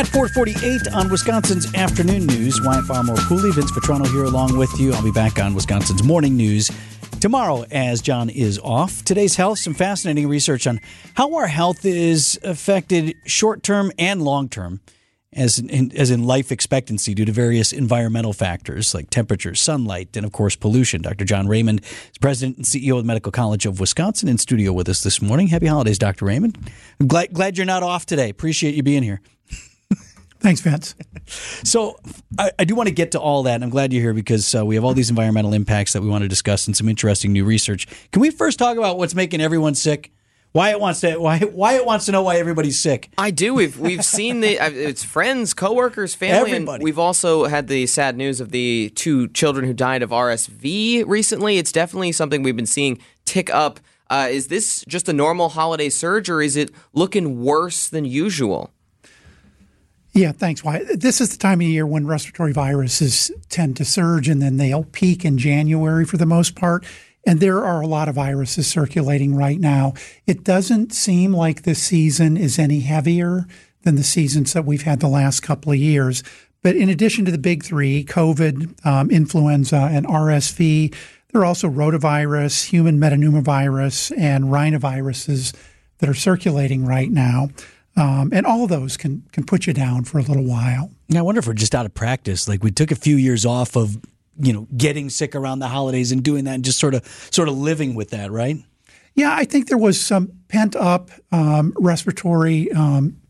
At 448 on Wisconsin's afternoon news, Wyatt Farmer Cooley, Vince Vitrano here along with you. I'll be back on Wisconsin's morning news tomorrow as John is off. Today's health, some fascinating research on how our health is affected short term and long term as in, as in life expectancy due to various environmental factors like temperature, sunlight, and of course pollution. Dr. John Raymond is president and CEO of the Medical College of Wisconsin in studio with us this morning. Happy holidays, Dr. Raymond. I'm glad, glad you're not off today. Appreciate you being here. Thanks, Vince. So, I, I, do want to get to all that. I'm glad you're here because uh, we have all these environmental impacts that we want to discuss and some interesting new research. Can we first talk about what's making everyone sick? Wyatt wants to why Wyatt wants to know why everybody's sick. I do. We've we've seen the it's friends, coworkers, family, Everybody. and we've also had the sad news of the two children who died of RSV recently. It's definitely something we've been seeing tick up. Uh, is this just a normal holiday surge, or is it looking worse than usual? Yeah, thanks. This is the time of year when respiratory viruses tend to surge, and then they'll peak in January for the most part. And there are a lot of viruses circulating right now. It doesn't seem like this season is any heavier than the seasons that we've had the last couple of years. But in addition to the big three, COVID, um, influenza, and RSV, there are also rotavirus, human metapneumovirus, and rhinoviruses that are circulating right now. Um, and all those can can put you down for a little while. Yeah, I wonder if we're just out of practice. Like we took a few years off of you know getting sick around the holidays and doing that and just sort of sort of living with that, right? Yeah, I think there was some pent up um, respiratory um,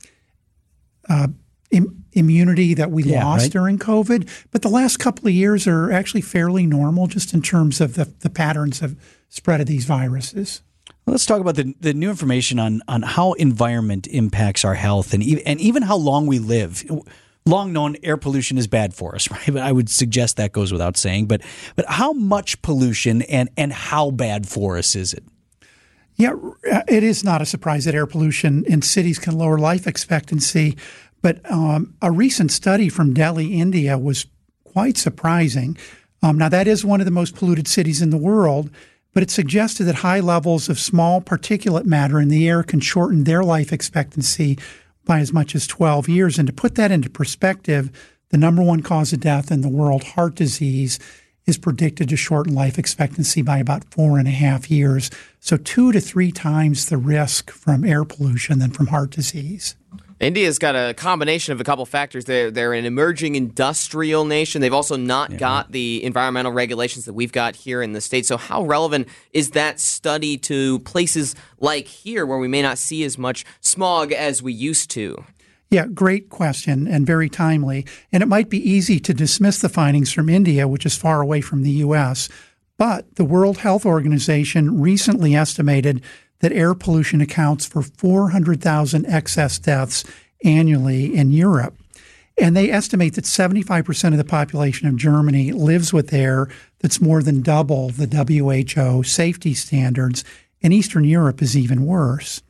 uh, Im- immunity that we yeah, lost right? during COVID, but the last couple of years are actually fairly normal, just in terms of the, the patterns of spread of these viruses. Let's talk about the, the new information on, on how environment impacts our health and even, and even how long we live long known air pollution is bad for us, right? But I would suggest that goes without saying. But but how much pollution and and how bad for us is it? Yeah, it is not a surprise that air pollution in cities can lower life expectancy. But um, a recent study from Delhi, India, was quite surprising. Um, now, that is one of the most polluted cities in the world, but it suggested that high levels of small particulate matter in the air can shorten their life expectancy by as much as 12 years. And to put that into perspective, the number one cause of death in the world, heart disease, is predicted to shorten life expectancy by about four and a half years. So, two to three times the risk from air pollution than from heart disease. India's got a combination of a couple factors. They're, they're an emerging industrial nation. They've also not yeah. got the environmental regulations that we've got here in the States. So, how relevant is that study to places like here where we may not see as much smog as we used to? Yeah, great question and very timely. And it might be easy to dismiss the findings from India, which is far away from the U.S. But the World Health Organization recently estimated that air pollution accounts for 400,000 excess deaths annually in Europe. And they estimate that 75% of the population of Germany lives with air that's more than double the WHO safety standards, and Eastern Europe is even worse.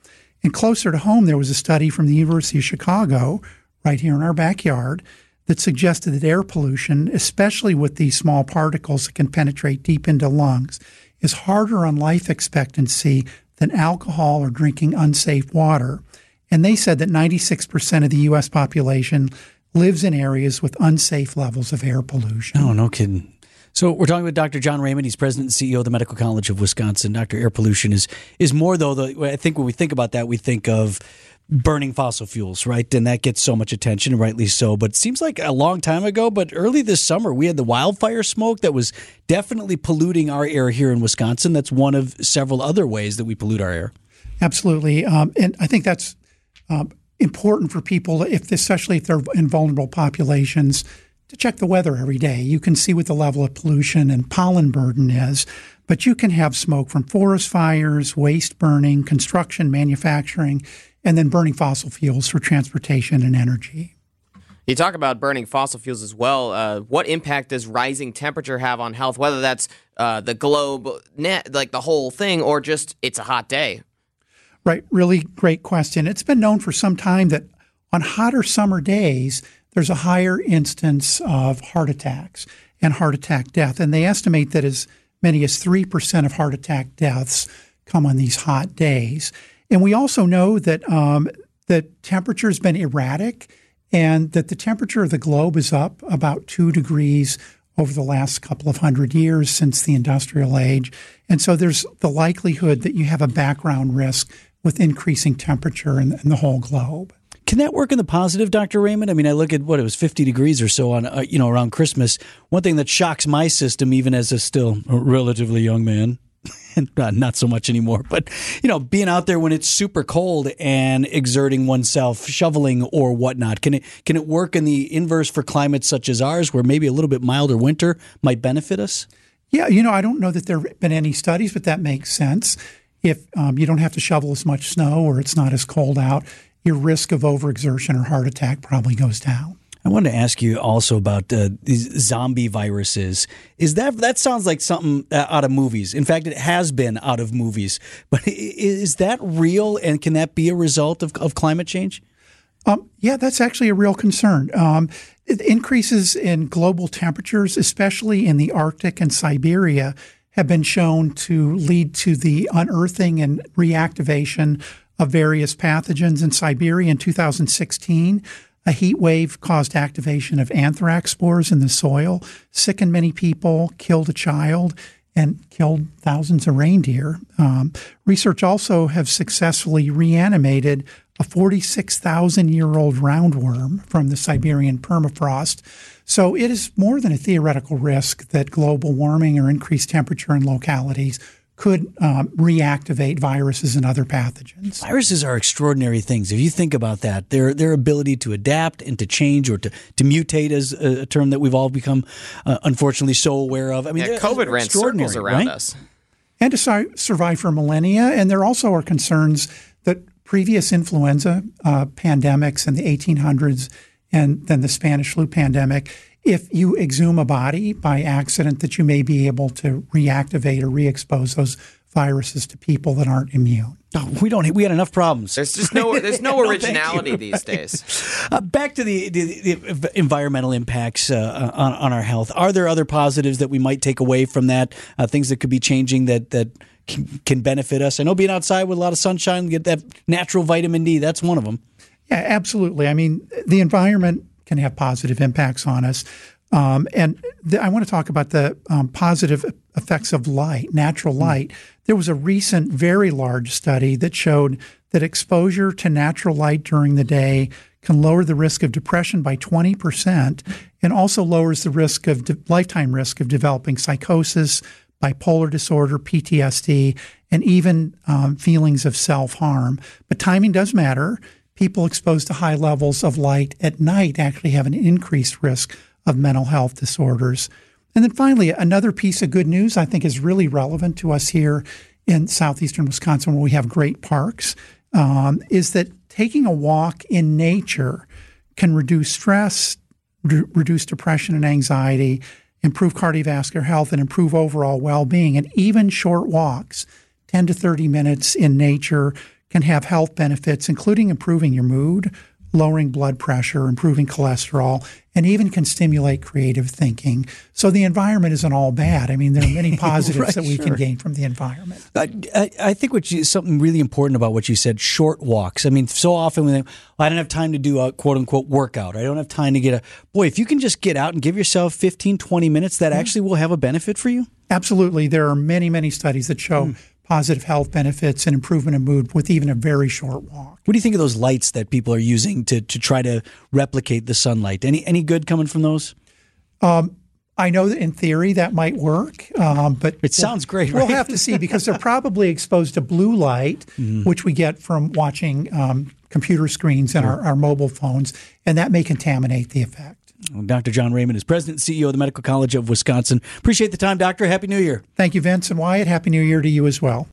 And closer to home, there was a study from the University of Chicago, right here in our backyard, that suggested that air pollution, especially with these small particles that can penetrate deep into lungs, is harder on life expectancy than alcohol or drinking unsafe water. And they said that 96% of the U.S. population lives in areas with unsafe levels of air pollution. Oh, no kidding. So we're talking with Dr. John Raymond. He's president and CEO of the Medical College of Wisconsin. Dr. Air pollution is is more though. The, I think when we think about that, we think of burning fossil fuels, right? And that gets so much attention, rightly so. But it seems like a long time ago, but early this summer, we had the wildfire smoke that was definitely polluting our air here in Wisconsin. That's one of several other ways that we pollute our air. Absolutely. Um, and I think that's um, important for people, if especially if they're in vulnerable populations, to check the weather every day. You can see what the level of pollution and pollen burden is, but you can have smoke from forest fires, waste burning, construction, manufacturing and then burning fossil fuels for transportation and energy. You talk about burning fossil fuels as well. Uh, what impact does rising temperature have on health, whether that's uh, the globe, net, like the whole thing, or just it's a hot day? Right. Really great question. It's been known for some time that on hotter summer days, there's a higher instance of heart attacks and heart attack death. And they estimate that as many as 3% of heart attack deaths come on these hot days. And we also know that um, the temperature has been erratic and that the temperature of the globe is up about two degrees over the last couple of hundred years since the industrial age. And so there's the likelihood that you have a background risk with increasing temperature in, in the whole globe. Can that work in the positive, Dr. Raymond? I mean, I look at what it was 50 degrees or so on, uh, you know, around Christmas. One thing that shocks my system, even as a still relatively young man, not so much anymore, but you know, being out there when it's super cold and exerting oneself, shoveling or whatnot, can it can it work in the inverse for climates such as ours, where maybe a little bit milder winter might benefit us? Yeah, you know, I don't know that there have been any studies, but that makes sense. If um, you don't have to shovel as much snow or it's not as cold out, your risk of overexertion or heart attack probably goes down. I wanted to ask you also about uh, these zombie viruses. Is that that sounds like something uh, out of movies? In fact, it has been out of movies. But is that real, and can that be a result of, of climate change? Um, yeah, that's actually a real concern. Um, increases in global temperatures, especially in the Arctic and Siberia, have been shown to lead to the unearthing and reactivation of various pathogens in Siberia in 2016. A heat wave caused activation of anthrax spores in the soil, sickened many people, killed a child, and killed thousands of reindeer. Um, research also have successfully reanimated a 46,000 year old roundworm from the Siberian permafrost. So it is more than a theoretical risk that global warming or increased temperature in localities could um, reactivate viruses and other pathogens. Viruses are extraordinary things. If you think about that, their their ability to adapt and to change or to, to mutate is a, term that we've all become uh, unfortunately so aware of. I mean, yeah, COVID ran circles around right? us. And to su- survive for millennia. And there also are concerns that previous influenza uh, pandemics in the 1800s and then the Spanish flu pandemic if you exhume a body by accident, that you may be able to reactivate or re-expose those viruses to people that aren't immune. Oh, we don't. We had enough problems. There's just no. There's no, originality these days. Uh, back to the, the, the environmental impacts uh, on, on, our health. Are there other positives that we might take away from that? Uh, things that could be changing that that can, can benefit us. I know being outside with a lot of sunshine, get that natural vitamin D. That's one of them. Yeah, absolutely. I mean, the environment can have positive impacts on us. Um, and I want to talk about the um, positive effects of light, natural hmm. light. There was a recent, very large study that showed that exposure to natural light during the day can lower the risk of depression by 20% and also lowers the risk of de- lifetime risk of developing psychosis, bipolar disorder, PTSD, and even um, feelings of self harm. But timing does matter people exposed to high levels of light at night actually have an increased risk of mental health disorders. And then finally, another piece of good news I think is really relevant to us here in southeastern Wisconsin, where we have great parks, um, is that taking a walk in nature can reduce stress, re- reduce depression and anxiety, improve cardiovascular health, and improve overall well being. And even short walks, 10 to 30 minutes in nature, can have health benefits, including improving your mood, lowering blood pressure, improving cholesterol, and even can stimulate creative thinking. So the environment isn't all bad. I mean, there are many positives right, that we sure. can gain from the environment. I, I think what you, something really important about what you said, short walks. I mean, so often we think, well, I don't have time to do a quote unquote workout. I don't have time to get a, boy, if you can just get out and give yourself 15, 20 minutes, that mm-hmm. actually will have a benefit for you? Absolutely. There are many, many studies that show mm positive health benefits and improvement in mood with even a very short walk. What do you think of those lights that people are using to, to try to replicate the sunlight? Any any good coming from those? Um, I know that in theory that might work, um, but it sounds great. Right? We'll have to see because they're probably exposed to blue light, mm-hmm. which we get from watching um, computer screens and sure. our, our mobile phones, and that may contaminate the effect. Dr. John Raymond is President and CEO of the Medical College of Wisconsin. Appreciate the time, Doctor. Happy New Year. Thank you, Vince and Wyatt. Happy New Year to you as well.